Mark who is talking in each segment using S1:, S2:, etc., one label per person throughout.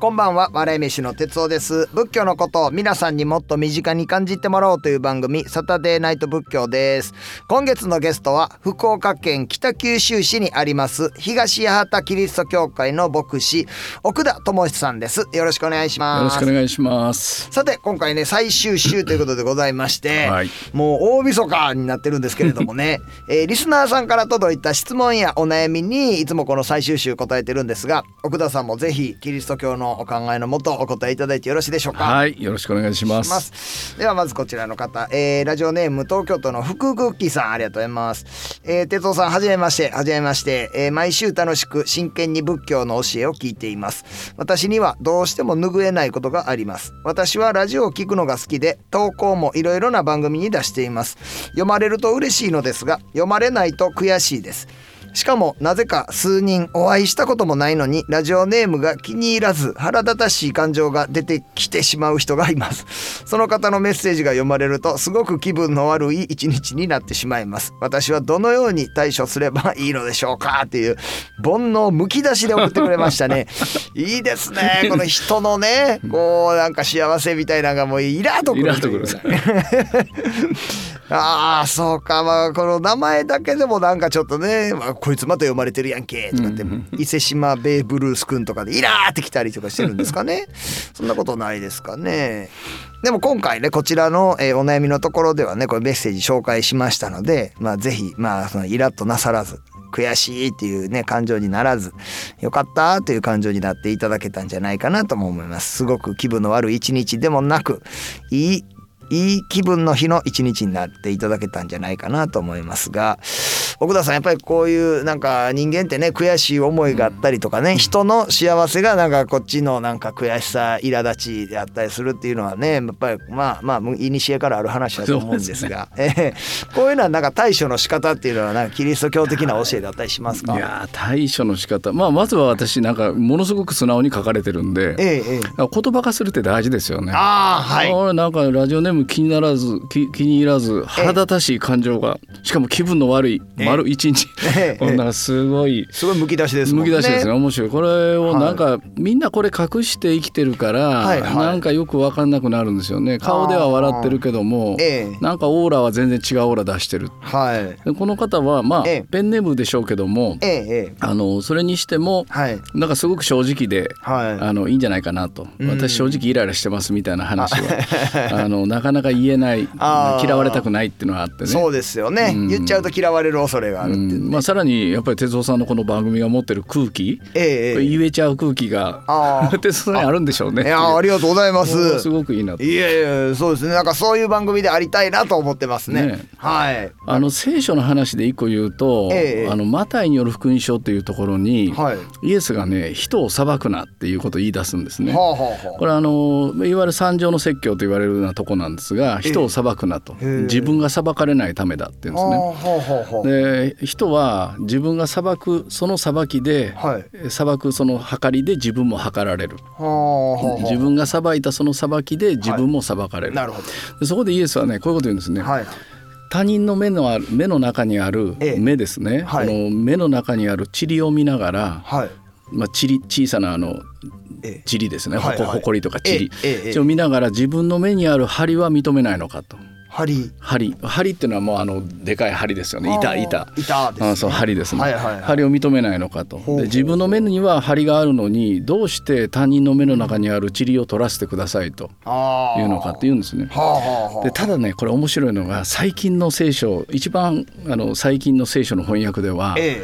S1: こんばんは笑い飯の哲夫です。仏教のことを皆さんにもっと身近に感じてもらおうという番組サタデーナイト仏教です。今月のゲストは福岡県北九州市にあります東八幡キリスト教会の牧師奥田智久さんです。よろしくお願いします。
S2: よろしくお願いします。
S1: さて今回ね最終週ということでございまして、
S2: はい。
S1: もう大晦日になってるんですけれどもね、えーリスナーさんから届いた質問やお悩みにいつもこの最終週答えてるんですが奥田さんもぜひキリスト教のお考えのもとお答えいただいてよろしいでしょうか？
S2: はいよろしくお願いしま
S1: す。す。ではまずこちらの方、えーラジオネーム東京都の福クッキーさんありがとうございます、えー、哲夫さんはじめまして。はじめまして、えー毎週楽しく真剣に仏教の教えを聞いています。私にはどうしても拭えないことがあります。私はラジオを聞くのが好きで投稿もいろいろな番組に出しています。読まれると嬉しいのですが読まれないと悔しいですしかもなぜか数人お会いしたこともないのにラジオネームが気に入らず腹立たしい感情が出てきてしまう人がいます。その方のメッセージが読まれるとすごく気分の悪い一日になってしまいます。私はどのように対処すればいいのでしょうかっていう煩悩むき出しで送ってくれましたね。いいですねこの人のねこうなんか幸せみたいなのがもうイラッとくる
S2: イラッとくる
S1: ああそうか。まあこの名前だけでもなんかちょっとね、まあ、こいつまた読まれてるやんけとかって、伊勢島ベイブルースくんとかでイラーってきたりとかしてるんですかね。そんなことないですかね。でも今回ねこちらの、えーお悩みのところではねこれメッセージ紹介しましたのでまあぜひまあそのイラッとなさらず悔しいっていうね感情にならずよかったという感情になっていただけたんじゃないかなとも思います。すごく気分の悪い一日でもなくいいいい気分の日の一日になっていただけたんじゃないかなと思いますが奥田さんやっぱりこういうなんか人間ってね悔しい思いがあったりとかね、人の幸せがなんかこっちのなんか悔しさ苛立ちであったりするっていうのはねやっぱりまあまあいにしえからある話だと思うんですがええこういうのはなんか対処の仕方っていうのはなんかキリスト教的な教えだったりしますか
S2: いやー対処の仕方まあまずは私なんかものすごく素直に書かれてるんで
S1: ええええ
S2: 言葉化するって大事ですよね
S1: ああはい
S2: 俺なんかラジオネーム気にならず気気に入らず腹立たしい感情がしかも気分の悪い
S1: ええ。
S2: 丸一日。
S1: ええ。
S2: こんなすごい
S1: すごいむき出しです
S2: むき出しですね。面白い。これをなんか、みんなこれ隠して生きてるから、
S1: はいはい。
S2: なんかよく分かんなくなるんですよね。顔では笑ってるけども、
S1: ええ。
S2: なんかオーラは全然違うオーラ出してる。
S1: はい。
S2: でこの方はまあ、
S1: ええ。
S2: ペンネームでしょうけどもあのそれにしても
S1: はい。
S2: なんかすごく正直で、
S1: はい。
S2: あのいいんじゃないかなと、
S1: うん。
S2: 私正直イライラしてますみたいな話は。あのなかなか言えない嫌われたくないっていうのがあってね。
S1: そうですよね、
S2: うん。
S1: 言っちゃうと嫌われる恐れがあるっていうね、
S2: うん。まあ、さらにやっぱり哲夫さんのこの番組が持ってる空気、
S1: ええええ。
S2: 言えちゃう空気が 哲夫さんにあるんでしょうね。
S1: いやありがとうございます。
S2: すごくいいなと。
S1: いやいやそうですね。なんかそういう番組でありたいなと思ってますね。
S2: ね
S1: はい。
S2: あの聖書の話で一個言うと、
S1: ええ
S2: あのマタイによる福音書っていうところに、
S1: はい。
S2: イエスがね人を裁くなっていうことを言い出すんですね。
S1: はあはあは
S2: これあのいわゆる三条の説教と言われるようなとこなんですが人を裁くなと。
S1: ええ。
S2: 自分が裁かれないためだっていうんですね。で人は自分が裁くその裁きで、
S1: はい。
S2: 裁くその計りで自分も計られる。自分が裁いたその裁きで自分も裁かれる、
S1: なるほ
S2: でそこでイエスはねこういうこと言うんですね、
S1: どはい。
S2: 他人の目のある目の中にある
S1: ええ。
S2: 目ですね、
S1: はい。
S2: この目の中にある塵を見ながら、
S1: はい。
S2: まあ、塵小さなあの
S1: ええ
S2: 塵ですね、
S1: はいはい。
S2: ほこほこりとか塵、
S1: ええ
S2: を見ながら自分の目にある針は認めないのかと。
S1: 針。
S2: 針。針っていうのはもうあのでかい針ですよね。板板。
S1: 板ですね。
S2: あそう針ですね、
S1: はいはいはい。
S2: 針を認めないのかと。で自分の目には針があるのにどうして他人の目の中にある塵を取らせてくださいというのかっていうんですね。でただねこれ面白いのが最近の聖書一番あの最近の聖書の翻訳では
S1: え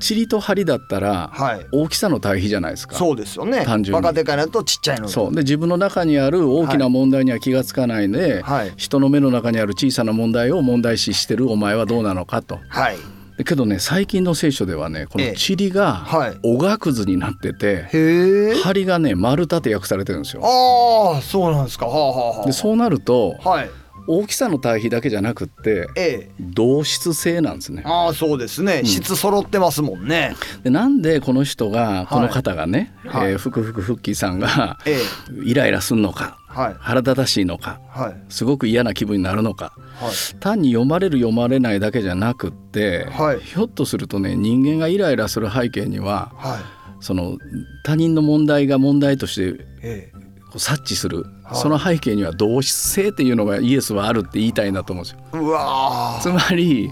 S1: え
S2: 塵と針だったら
S1: はい。
S2: 大きさの対比じゃないですか。
S1: そうですよね。
S2: 単純に。
S1: バカでかいのとちっちゃいの
S2: そう。で自分の中にある大きな問題には気がつかないで、
S1: はい。
S2: 人の目の中にある小さな問題を問題視してるお前はどうなのかと。
S1: はい。
S2: でけどね最近の聖書ではねこの
S1: ええ
S2: 塵が
S1: はい。
S2: おがくずになってて、
S1: へえ。
S2: 針がね丸太って訳されてるんですよ。
S1: ああそうなんですか。はあはあはあ。
S2: でそうなると
S1: はい
S2: 大きさの対比だけじゃなくって
S1: ええ。
S2: 同質性なんですね。
S1: ああそうですね、質揃ってますもんね。
S2: でなんでこの人がこの方がね、
S1: はい。
S2: えーふくふくふっきーさんが
S1: ええ。
S2: イライラするのか
S1: はい。
S2: 腹立たしいのか
S1: はい。
S2: すごく嫌な気分になるのか
S1: はい。
S2: 単に読まれる読まれないだけじゃなくって、
S1: はい。
S2: ひょっとするとね人間がイライラする背景には
S1: はい。
S2: その他人の問題が問題として
S1: ええ
S2: 察知する、
S1: はい。
S2: その背景には同質性っていうのがイエスはあるって言いたいんだと思うんですよ。
S1: うわ
S2: つまり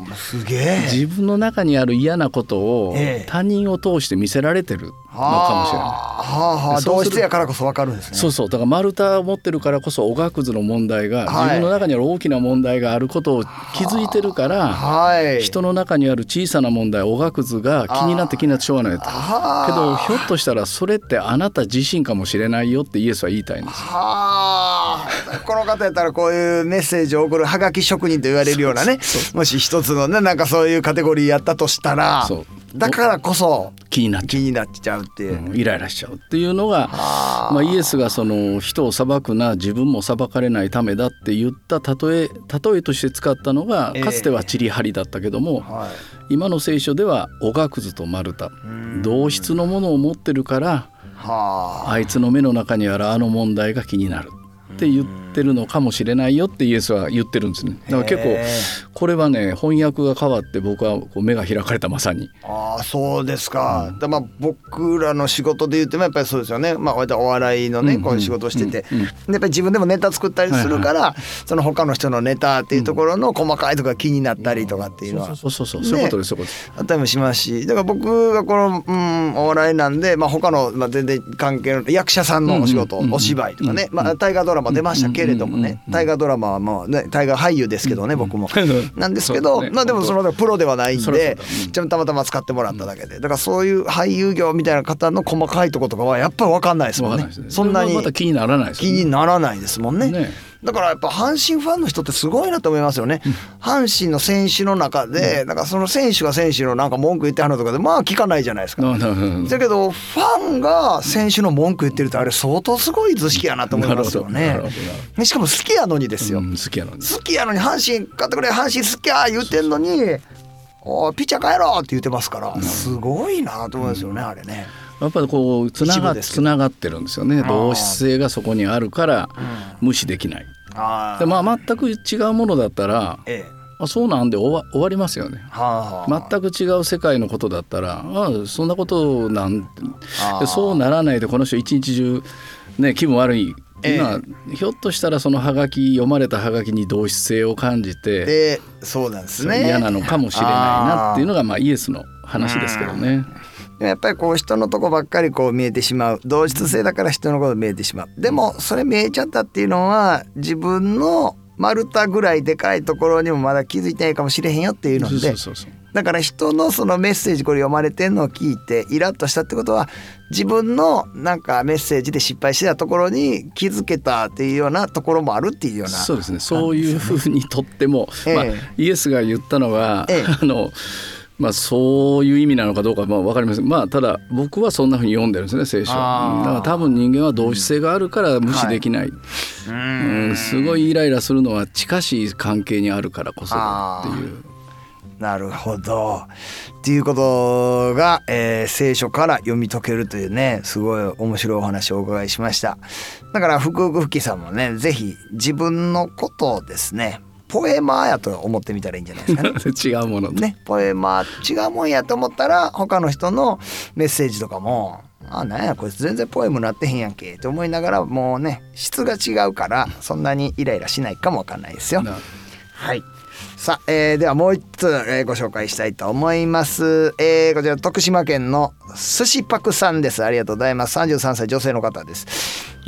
S2: 自分の中にある嫌なことを
S1: ええ。
S2: 他人を通して見せられてるのかもしれない。
S1: はあはあ
S2: そうする
S1: 同質やからこそわかるんですね。
S2: そうそう。だから丸太を持ってるからこそおがくずの問題が、
S1: はい。
S2: 自分の中にある大きな問題があることを気づいてるから、
S1: はい。
S2: 人の中にある小さな問題おがくずが気になって気になってしょうがないと。
S1: はあ。
S2: けどひょっとしたらそれってあなた自身かもしれないよってイエスは言いたいんです。
S1: はあ。この方やったらこういうメッセージを送るはがき職人と言われるようなねもし一つのねなんかそういうカテゴリーやったとしたらだからこそ
S2: 気になっちゃ
S1: 気になっちゃうっていう。う、
S2: うんイライラしちゃうっていうのがまあ、イエスがその人を裁くな自分も裁かれないためだって言った例え例えとして使ったのが
S1: ええ。
S2: かつてはチリハリだったけども、
S1: はい。
S2: 今の聖書ではおがくずと丸太同質のものを持ってるから
S1: はあ。
S2: あいつの目の中にあるあの問題が気になるって言ってるのかもしれないよってイエスは言ってるんですね。だから結構
S1: へ
S2: これはね翻訳が変わって僕はこう目が開かれたまさに。
S1: ああそうですか、だまあ僕らの仕事で言ってもやっぱりそうですよね。まあ割とお笑いのね、
S2: うん
S1: こういう仕事をしてて、
S2: うんうん
S1: でやっぱり自分でもネタ作ったりするから、その他の人のネタっていうところの細かいところが気になったりとかっていうのは。
S2: そうそうそうそう、
S1: ね
S2: そういうことですそういうことです。
S1: あったりもしますし。だから僕がこの、うん、お笑いなんで、まあ、他の、まあ、全然関係の役者さんのお仕事、
S2: うんうんうんうん
S1: お芝居とかね、まあ、大河ドラマ出ましたけれどもね、
S2: うんうんうんうん
S1: 大河ドラマはまあね大河俳優ですけどね、僕も。
S2: うん
S1: なんですけど、まあでもそのプロではないんでちょたまたま使ってもらっただけで。だからそういう俳優業みたいな方の細かいとことかはやっぱり分かんないですもんね。そんなに
S2: 気にならないです
S1: 気
S2: よね。
S1: にならないですもんね。
S2: ね
S1: だからやっぱ阪神ファンの人ってすごいなと思いますよね。阪神の選手の中で、なんかその選手が選手のなんか文句言ってはるのとかでまあ聞かないじゃないですか。だけどファンが選手の文句言ってるとあれ相当すごい図式やなと思いますよね。しかも好きやのにですよ。
S2: うん好きやのに
S1: 好きやのに阪神買ってくれ阪神好きや言ってんのにおいピッチャー帰ろうって言ってますからすごいなと思いますよねあれね。
S2: やっぱりこうつながつながってるんですよね。
S1: ー。
S2: 同質性がそこにあるから無視できない。
S1: あ
S2: でまあ全く違うものだったら
S1: ええ。
S2: あそうなんで終わ終わりますよね。
S1: はあ、
S2: 全く違う世界のことだったらあそんなことなん
S1: あー。
S2: でそうならないでこの人一日中ね気分悪い。
S1: ええ。
S2: 今ひょっとしたらそのハガキ読まれたハガキに同質性を感じて
S1: でそうなんですね。
S2: 嫌なのかもしれないなっていうのがまあイエスの話ですけどね。
S1: でもやっぱりこう人のとこばっかりこう見えてしまう。同質性だから人のこと見えてしまう。でもそれ見えちゃったっていうのは自分の丸太ぐらいでかいところにもまだ気づいてないかもしれへんよっていうのでだから人のそのメッセージこれ読まれてんのを聞いてイラッとしたってことは自分のなんかメッセージで失敗してたところに気づけたっていうようなところもあるっていうような。
S2: そうですね。そういうふうにとっても、
S1: ええ。
S2: まあ、イエスが言ったのは、
S1: ええ。
S2: あのまあ、そういう意味なのかどうかまあ分かりません。まあただ僕はそんなふうに読んでるんですね聖書だから多分人間は同質性があるから無視できない、うん。すごいイライラするのは近しい関係にあるからこそだっていう。
S1: なるほど。っていうことが、えー聖書から読み解けるというねすごい面白いお話をお伺いしました。だから福福ふきさんもねぜひ自分のことをですねポエマーやと思ってみたらいいんじゃないですかね。
S2: 違うものね
S1: ねポエマー違うもんやと思ったら他の人のメッセージとかも「あなんやこいつ全然ポエムなってへんやんけ」って思いながらもうね質が違うからそんなにイライラしないかもわかんないですよ。
S2: な
S1: はい。さあ、えーではもう一つ、えーご紹介したいと思います。えーこちら徳島県の寿司パクさんです。ありがとうございます。33歳女性の方です。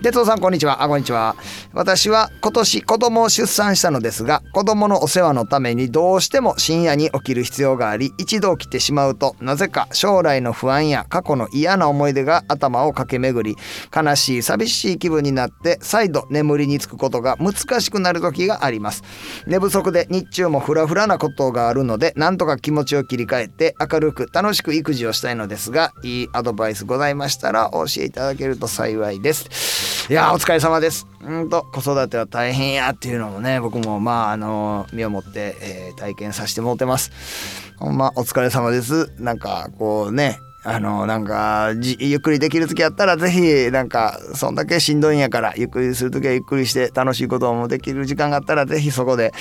S1: 哲夫さんこんにちは。あこんにちは。私は今年子供を出産したのですが、子供のお世話のためにどうしても深夜に起きる必要があり、一度起きてしまうとなぜか将来の不安や過去の嫌な思い出が頭を駆け巡り、悲しい寂しい気分になって再度眠りにつくことが難しくなる時があります。寝不足で日中もフラフラなことがあるのでなんとか気持ちを切り替えて明るく楽しく育児をしたいのですがいいアドバイスございましたらお教えいただけると幸いですいやお疲れ様です。うんと子育ては大変やっていうのもね僕もまああの身をもって、えー体験させてもらってます。ほんまお疲れ様です。なんかこうねあのなんかじゆっくりできる時やったらぜひなんかそんだけしんどいんやからゆっくりする時はゆっくりして楽しいこともできる時間があったらぜひそこで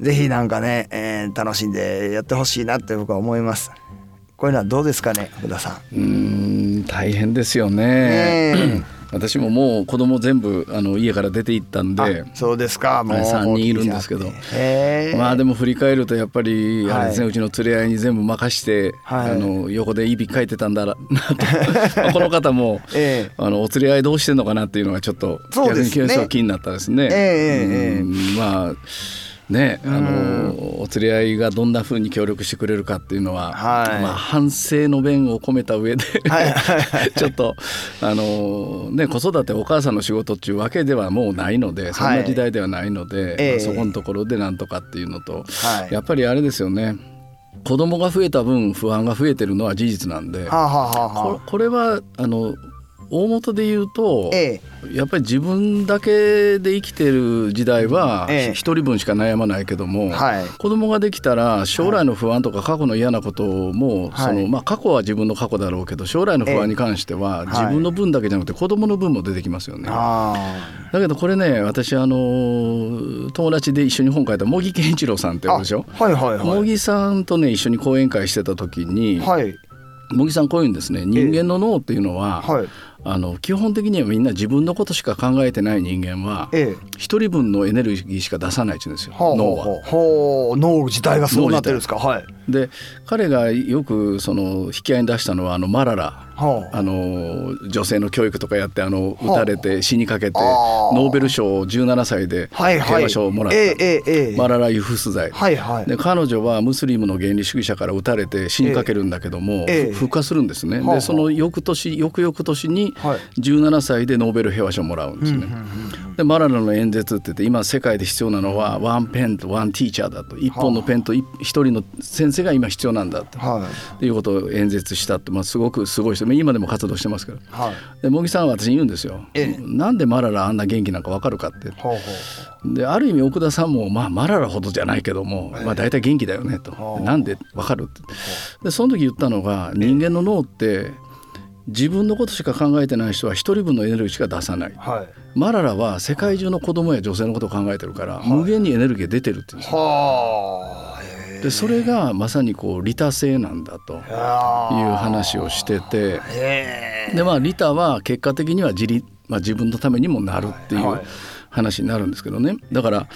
S1: ぜひなんかね、えー楽しんでやってほしいなって僕は思います。こういうのはどうですかね福田さん。
S2: うーん大変ですよね。
S1: ね
S2: 私ももう子供全部あの家から出て行ったんで
S1: あそうですか。もう
S2: はい三人いるんですけど。まあでも振り返るとやっぱり
S1: はい。
S2: あれですね、うちの連れ合いに全部任して、
S1: はい。
S2: あの横でいびきかいてたんだなと。まあこの方も、
S1: ええ。
S2: あのお連れ合いどうしてんのかなっていうのがちょっと
S1: そうですね。
S2: 逆に気になったですね。まあね、あのお連れ合いがどんな風に協力してくれるかっていうのは、
S1: はい。
S2: まあ、反省の弁を込めた上で ちょっとあの、ね、子育てお母さんの仕事っていうわけではもうないのでそんな時代ではないので、
S1: ええ。
S2: まあそこのところでなんとかっていうのと、
S1: はい。
S2: やっぱりあれですよね。子供が増えた分不安が増えてるのは事実なんで、
S1: はあ、はあはあ
S2: これはあの大元で言うと、
S1: え
S2: やっぱり自分だけで生きてる時代は
S1: ええ。
S2: 一人分しか悩まないけども、
S1: はい。
S2: 子供ができたら将来の不安とか過去の嫌なことも、
S1: はい。
S2: そのまあ、過去は自分の過去だろうけど将来の不安に関しては
S1: え
S2: 自分の分だけじゃなくて子供の分も出てきますよね。
S1: あ
S2: だけどこれね私あの友達で一緒に本書いた茂木健一郎さんってあるでしょ？
S1: はいはいはい。
S2: 茂木さんとね一緒に講演会してた時に
S1: はい。
S2: 茂木さんこういうんですね。人間の脳っていうのは、
S1: はい
S2: あの基本的にはみんな自分のことしか考えてない人間は
S1: ええ。
S2: 一人分のエネルギーしか出さないって言うんですよ脳は。
S1: 脳自体がそうなってるんですか。はい
S2: で彼がよくその引き合いに出したのはあのマララ。
S1: は
S2: あの女性の教育とかやってあの
S1: はあ
S2: 撃たれて死にかけて
S1: あー。
S2: ノーベル賞を17歳で
S1: はいはい。
S2: 平和賞をもらった、
S1: ええええええ。
S2: マララユフス罪。
S1: はいはい。
S2: で彼女はムスリムの原理主義者から撃たれて死にかけるんだけども、
S1: ええ。
S2: ふ復活するんですね。
S1: はあはあ
S2: でその翌年翌々年に
S1: はい。
S2: 17歳でノーベル平和賞をもらうんですね。でマララの演説って言って今世界で必要なのはワンペンとワンティーチャーだと。一本のペンと一一人の先生が今必要なんだと。
S1: はい。
S2: っていうことを演説したって、まあ、すごくすごい人今でも活動してますから。
S1: はい。
S2: で茂木さんは私に言うんですよ、
S1: ええ。
S2: なんでマララあんな元気なんか分かるかって。である意味奥田さんも、まあ、マララほどじゃないけども、まあ、大体元気だよねと、
S1: はあ
S2: なんで分かるって。でその時言ったのが人間の脳って自分のことしか考えてない人は一人分のエネルギーしか出さない。
S1: うはい。
S2: マララは世界中の子供や女性のことを考えてるから、無限にエネルギーが出てるっていうんですよ。
S1: は
S2: でそれがまさにこう利他性なんだという話をしててでまあ利他は結果的には自利、まあ、自分のためにもなるっていう
S1: はい
S2: 話になるんですけどね。だから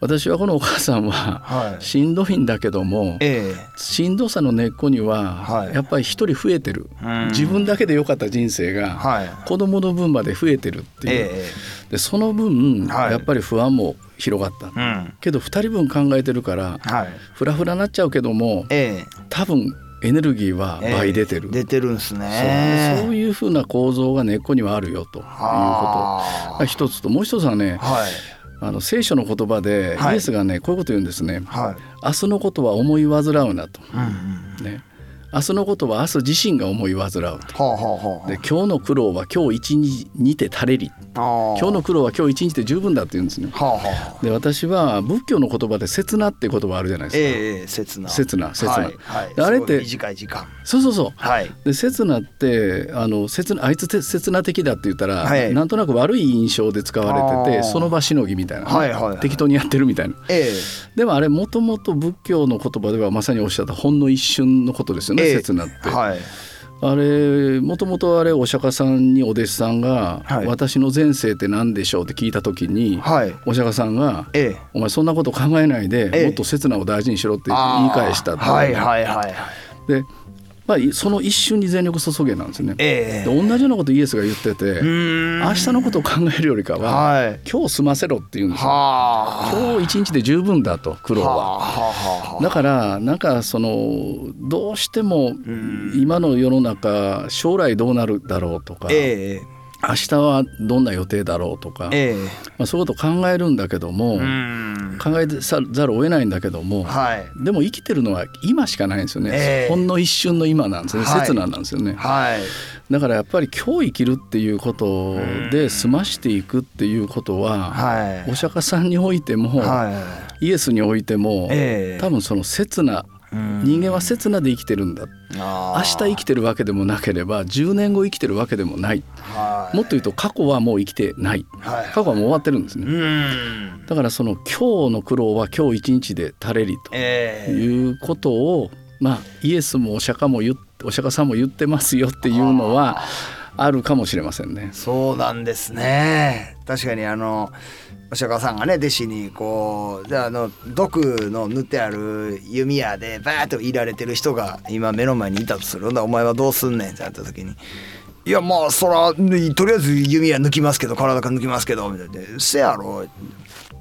S2: 私はこのお母さんは
S1: はい。
S2: しんどいんだけども
S1: え
S2: しんどさの根っこには
S1: はい。
S2: やっぱり一人増えてる。
S1: うん。
S2: 自分だけで良かった人生
S1: え
S2: が
S1: はい。
S2: 子供の分まで増えてるっていう。
S1: え
S2: でその分
S1: はい。
S2: やっぱり不安も広がった。
S1: えうん。
S2: けど2人分考えてるから
S1: はい。
S2: フラフラなっちゃうけども
S1: え。
S2: 多分エネルギーは
S1: え
S2: 倍出てる、
S1: 出てるんです
S2: そう。
S1: ね
S2: そういうふうな構造が根っこにはあるよということ。
S1: は
S2: が一つと。もう一つはね
S1: あはい。
S2: あの聖書の言葉で
S1: はい。
S2: イエスがねこういうこと言うんですね。
S1: はい。
S2: 明日のことは思い煩うなと、
S1: うんうん。
S2: ね、明日のことは明日自身が思い煩うと。
S1: はあはあはあ
S2: で今日の苦労は今日一日にて足れり。
S1: ああ。
S2: 今日の苦労は今日一日で十分だって言うんですね。
S1: はあはあ
S2: で私は仏教の言葉で「刹那」って言葉あるじゃないですか。
S1: ええええ切な。
S2: 刹那刹那
S1: はいはい。
S2: であれって
S1: 短い時間。
S2: そうそうそう。
S1: はい。
S2: で刹那ってあの刹那あいつて刹那的だって言ったら、
S1: はい。
S2: なんとなく悪い印象で使われててその場しのぎみたいな。ね、
S1: はいはいはい。
S2: 適当にやってるみたいな。
S1: え
S2: でもあれもともと仏教の言葉ではまさにおっしゃったほんの一瞬のことですよね、
S1: ええ
S2: 刹那って、
S1: えはい。
S2: あれもともとあれお釈迦さんにお弟子さんが、
S1: はい。
S2: 私の前世って何でしょう?」って聞いた時に、
S1: はい。
S2: お釈迦さんが「
S1: ええ。
S2: お前そんなこと考えないで、
S1: ええ。
S2: もっと刹那を大事にしろ」って言い返したって
S1: はいはいはい。
S2: で、まあ、いその一瞬に全力注げなんですね。
S1: ええ。
S2: で同じようなことイエスが言ってて明日のことを考えるよりかは、
S1: はい。
S2: 今日済ませろって言うんですよ。
S1: はあ。
S2: 今日一日で十分だと苦労は。だからなんかそのどうしても今の世の中将来どうなるだろうとか、
S1: ええ
S2: 明日はどんな予定だろうとか、
S1: え
S2: まあ、そういうことを考えるんだけども、考えざるを得ないんだけども、
S1: はい。
S2: でも生きてるのは今しかないんですよね、
S1: ええ。
S2: ほんの一瞬の今なんですね、
S1: はい。
S2: 刹那なんですよね。
S1: はい。
S2: だからやっぱり今日生きるっていうことで済ましていくっていうことは、
S1: はい。
S2: お釈迦さんにおいても、
S1: は
S2: イエスにおいても、
S1: ええ。
S2: 多分その刹那
S1: うん
S2: 人間は刹那で生きてるんだ。
S1: い
S2: 明
S1: 明
S2: 日生きてるわけでもなければ10年後生きてるわけでもない。
S1: はい。
S2: もっと言うと過去はもう生きてない。
S1: はい。
S2: 過去はもう終わってるんです
S1: う
S2: ね
S1: ん。
S2: だからその今日の苦労は今日一日で足れりと
S1: ええ。
S2: いうことをまあイエスもお釈迦も言っお釈迦さんも言ってますよっていうのはあるかもしれませんね。
S1: そうなんですね。確かにあのお釈迦さんがね弟子にこうじゃああの毒の塗ってある弓矢でバーッといられてる人が今目の前にいたとするんだ。お前はどうすんねんってなった時に「いやまあそらとりあえず弓矢抜きますけど体が抜きますけど」みたいな「せやろ」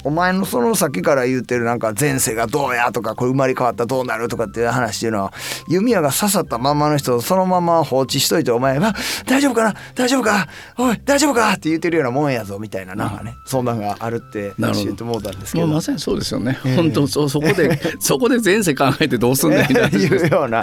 S1: お前のそのさっきから言ってるなんか前世がどうやとかこれ生まれ変わったらどうなるとかっていう話っていうのは弓矢が刺さったまんまの人をそのまま放置しといてお前は「大丈夫かな？大丈夫か？おい大丈夫か?」って言ってるようなもんやぞみたいななんかねそんなんがあるって教えてもうたんですけど。
S2: まさにそうですよね。本当そそこで そこで前世考えてどうすんねんみたいな
S1: いうような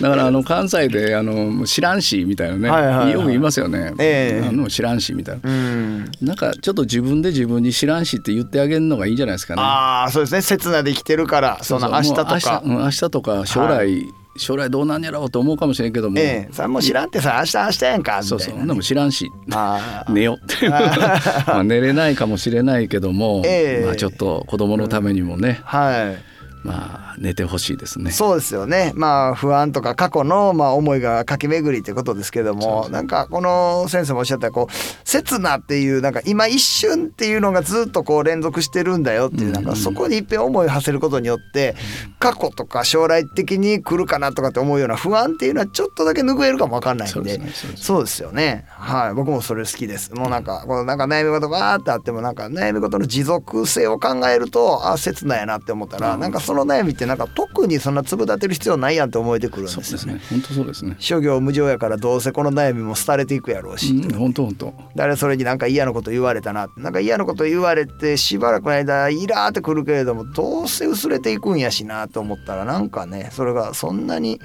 S2: だからあの関西であの知らんしみたいなね、
S1: はいはいはい
S2: よく言いますよね。
S1: ええ
S2: あの知らんしみたいな。
S1: うん
S2: なんかちょっと自分で自分に知らんしって言ってあげるのがいいんじゃないですかね。
S1: ああそうですね。刹那で生きてるからその明日とか。
S2: 明日,、うん、明日とか将来、将来どうなんやろうと思うかもしれんけども、
S1: ええ。それもう知らんってさ明日明日やんかみ
S2: そうそう。でも知らんし。寝よって。まあ寝れないかもしれないけども、
S1: ええ。
S2: まあ、ちょっと子供のためにもね、
S1: はい。
S2: まあ寝てほしいですね。
S1: そうですよね。まあ不安とか過去のまあ思いが駆け巡りということですけどもなんかこの先生もおっしゃったこう刹那っていうなんか今一瞬っていうのがずっとこう連続してるんだよっていうなんかそこにいっぺん思いを馳せることによって過去とか将来的に来るかなとかって思うような不安っていうのはちょっとだけ拭えるかもわかんないんで
S2: そうですねそうです
S1: そうですよね。はい。僕もそれ好きです。もうなんかこのなんか悩み事があってあってもなんか悩み事の持続性を考えるとあ刹那やなって思ったらなんかその悩みってなんか特にそんな粒立てる必要ないやんって思えてくるんですよね
S2: ですね。本当そうですね。
S1: 諸行無常やからどうせこの悩みも廃れていくやろうし、
S2: うん、本当本当。
S1: 誰それになんか嫌なこと言われたななんか嫌なこと言われてしばらくの間イラーってくるけれどもどうせ薄れていくんやしなと思ったらなんかねそれがそんなに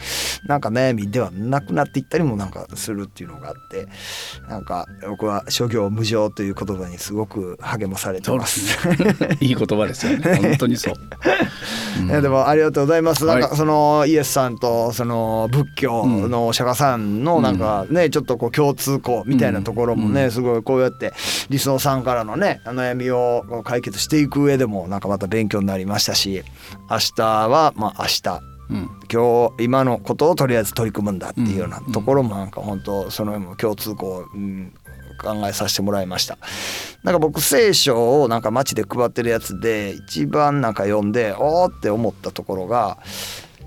S1: なんか悩みではなくなっていったりもなんかするっていうのがあってなんか僕は諸行無常という言葉にすごく励まされてま。
S2: です。いい言葉ですよね。本当にそう。
S1: いやでもありがとうございます。なん
S2: はい
S1: かそのイエスさんとその仏教のお釈迦さんのなんかねちょっとこう共通項みたいなところもねすごいこうやって理想さんからのね悩みを解決していく上でもなんかまた勉強になりましたし明日はまあ明日。
S2: うん。
S1: 今日今のことをとりあえず取り組むんだっていうようなところもなんか本当その共通項、うん、考えさせてもらいました。なんか僕聖書をなんか街で配ってるやつで一番なんか読んでおおって思ったところが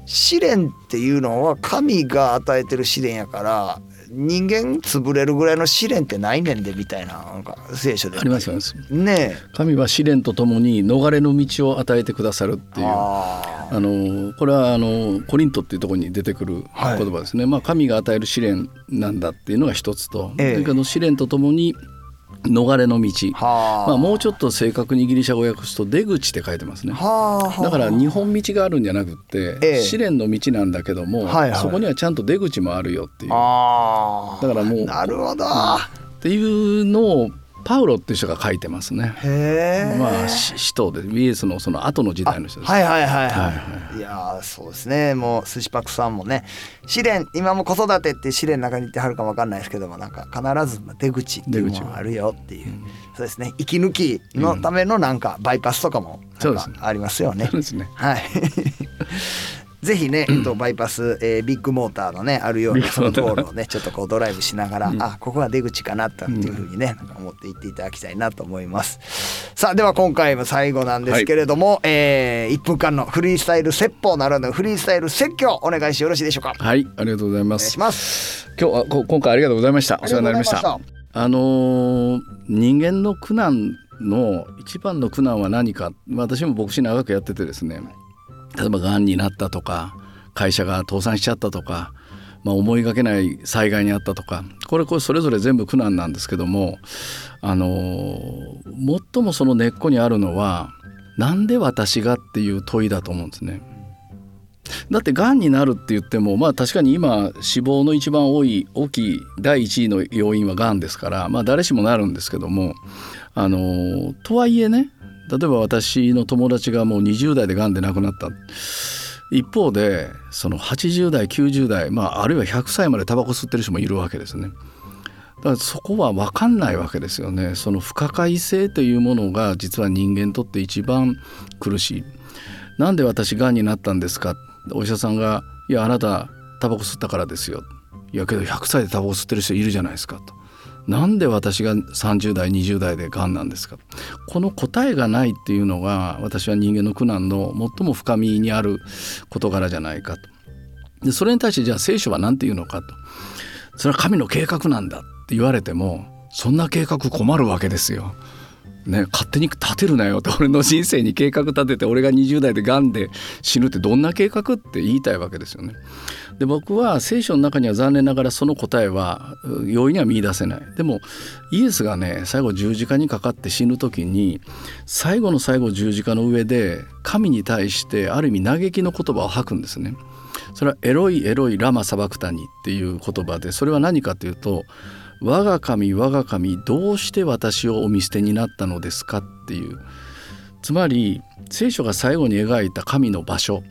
S1: 試練っていうのは神が与えてる試練やから人間潰れるぐらいの試練ってないねんでみたいななんか聖書で。
S2: ありますよね。
S1: ね
S2: 神は試練とともに逃れの道を与えてくださるって
S1: え
S2: いう。
S1: あ
S2: あのこれはあのコリントっていうところに出てくる
S1: はい。
S2: 言葉ですね、まあ、神が与える試練なんだっていうのが一つと、
S1: ええ。
S2: それから試練とともに逃れの道、まあ、もうちょっと正確にギリシャ語訳すと出口って書いてますね。
S1: はあ
S2: だから日本道があるんじゃなくって、
S1: ええ。
S2: 試練の道なんだけども、
S1: はいはい
S2: そこにはちゃんと出口もあるよっていう。だからもう
S1: なるほど、
S2: ていうのをパウロっていう人が書いてますね。まあし使徒でイエスのその後の時代の人です。
S1: はいはいはいはい、
S2: はい
S1: い、やーそうですね。もう寿司パクさんもね。試練今も子育てって試練の中に行ってはるかもわかんないですけどもなんか必ず出口っていう
S2: 出口は。
S1: のがあるよっていう、そうですね。息抜きのためのなんかバイパスとかもありますよね。
S2: そうですね。
S1: はいぜひね、えっと、バイパス、えービッグモーターのねあるようなその道路をねちょっとこうドライブしながら、あここが出口かなっていうふうにね、なんか思っていっていただきたいなと思いますさあでは今回も最後なんですけれども、えー1分間のフリースタイル説法ならぬフリースタイル説教お願いしてよろしいでしょうか？
S2: はい、ありがとうございます。
S1: ます
S2: 今日はこ今回ありがとうございました。お世話になりました。あのー人間の苦難の一番の苦難は何か。私も牧師長くやっててですね。例えば癌になったとか、会社が倒産しちゃったとか、まあ、思いがけない災害にあったとかこれこれそれぞれ全部苦難なんですけどもあの最もその根っこにあるのはなんで私がっていう問いだと思うんですね。だってがんになるって言ってもまあ確かに今死亡の一番多い大きい第1位の要因はがんですからまあ誰しもなるんですけどもあのとはいえね例えば私の友達がもう20代でがんで亡くなった一方でその80代90代、まあ、あるいは100歳までタバコ吸ってる人もいるわけですね。だからそこは分かんないわけですよね。その不可解性というものが実は人間にとって一番苦しい。なんで私がんになったんですか？お医者さんが「いやあなたタバコ吸ったからですよ」いやけど100歳でタバコ吸ってる人いるじゃないですかと。なんで私が30代20代でがんなんですか?この答えがないっていうのが私は人間の苦難の最も深みにある事柄じゃないかと。でそれに対してじゃあ聖書は何て言うのかと。それは神の計画なんだって言われてもそんな計画困るわけですよ。ね、勝手に立てるなよって俺の人生に計画立てて俺が20代でがんで死ぬってどんな計画って言いたいわけですよね。で僕は聖書の中には残念ながらその答えは容易には見出せないでもイエスがね最後十字架にかかって死ぬ時に最後の最後十字架の上で神に対してある意味嘆きの言葉を吐くんですねそれはエロいエロいラマサバクタニっていう言葉でそれは何かというと我が神我が神どうして私をお見捨てになったのですかっていうつまり聖書が最後に描いた神の場所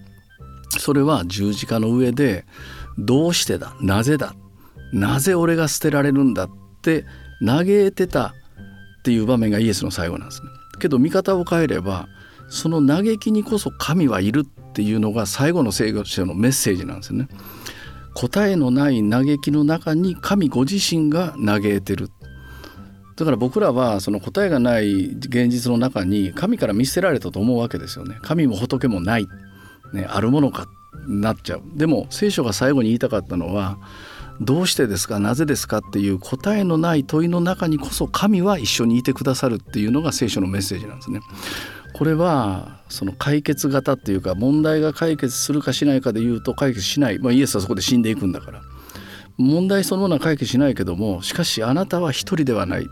S2: それは十字架の上でどうしてだなぜだなぜ俺が捨てられるんだって嘆いてたっていう場面がイエスの最後なんですね。けど見方を変えればその嘆きにこそ神はいるっていうのが最後の聖書のメッセージなんですよね。答えのない嘆きの中に神ご自身が嘆いてる。だから僕らはその答えがない現実の中に神から見捨てられたと思うわけですよね。神も仏もない。ね、あるものかなっちゃう。でも聖書が最後に言いたかったのはどうしてですかなぜですかっていう答えのない問いの中にこそ神は一緒にいてくださるっていうのが聖書のメッセージなんですね。これはその解決型っていうか問題が解決するかしないかで言うと解決しない、まあ、イエスはそこで死んでいくんだから問題そのものは解決しないけどもしかしあなたは一人ではない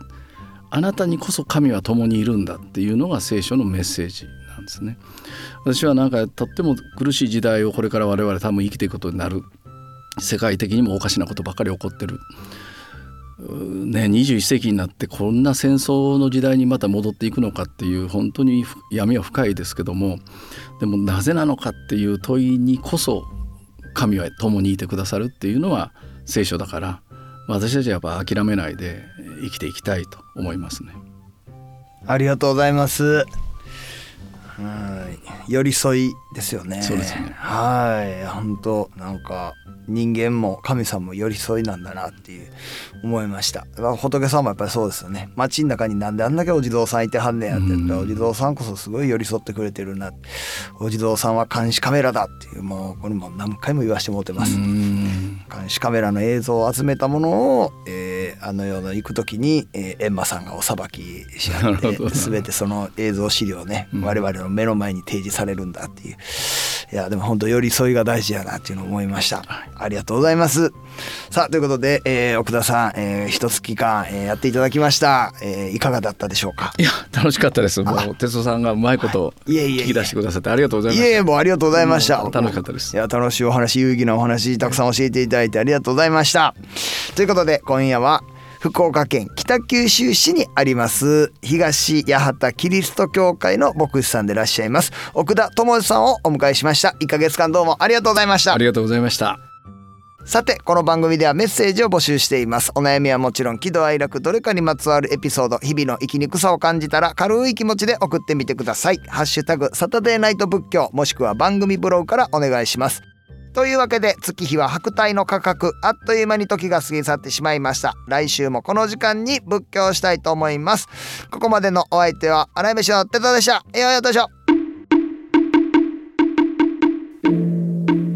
S2: あなたにこそ神は共にいるんだっていうのが聖書のメッセージなんですね。私はなんかとっても苦しい時代をこれから我々多分生きていくことになる世界的にもおかしなことばかり起こってる。ね、21世紀になってこんな戦争の時代にまた戻っていくのかっていう本当に闇は深いですけどもでもなぜなのかっていう問いにこそ神は共にいてくださるっていうのは聖書だから私たちはやっぱ諦めないで生きていきたいと思いますね。
S1: ありがとうございます。はい。寄り添いですよね。
S2: そうですね。
S1: はい。本当なんか人間も神さんも寄り添いなんだなっていう思いました。仏さんもやっぱりそうですよね。街の中になんであんだけお地蔵さんいてはんねやって言ったら、お地蔵さんこそすごい寄り添ってくれてるな。お地蔵さんは監視カメラだっていうもうこれも何回も言わしてもらってます。監視カメラの映像を集めたものを、えー、あの世の行く時に、えー、閻魔さんがお裁きし合って全てその映像資料ね、我々の目の前に提示されるんだっていう。いやでも本当寄り添いが大事やなっていうのを思いました、ありがとうございます。さあということで、えー、奥田さん、えー、一月間、えー、やっていただきました、えー、いかがだったでしょうか？
S2: いや楽しかったです。もう哲夫さんがうまいこと聞き出してくださってありがとうございました。いえいえ
S1: もうありがとうございました。
S2: 楽しかったです。
S1: いや楽しいお話有意義なお話たくさん教えていただいてありがとうございました。ということで今夜は福岡県北九州市にあります。東八幡キリスト教会の牧師さんでいらっしゃいます。奥田智さんをお迎えしました。1ヶ月間どうもありがとうございました。
S2: ありがとうございました。
S1: さてこの番組ではメッセージを募集しています。お悩みはもちろん喜怒哀楽どれかにまつわるエピソード日々の生きにくさを感じたら軽い気持ちで送ってみてください。ハッシュタグサタデーナイト仏教もしくは番組ブログからお願いしますというわけで月日は白帯の価格あっという間に時が過ぎ去ってしまいました。来週もこの時間に仏教したいと思います。ここまでのお相手は洗い飯のテトでした。よいよとしょ。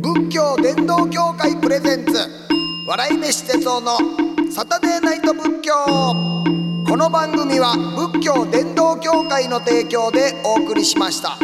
S1: 仏教伝道協会プレゼンツ笑い飯哲夫のサタデーナイト仏教。この番組は仏教伝道協会の提供でお送りしました。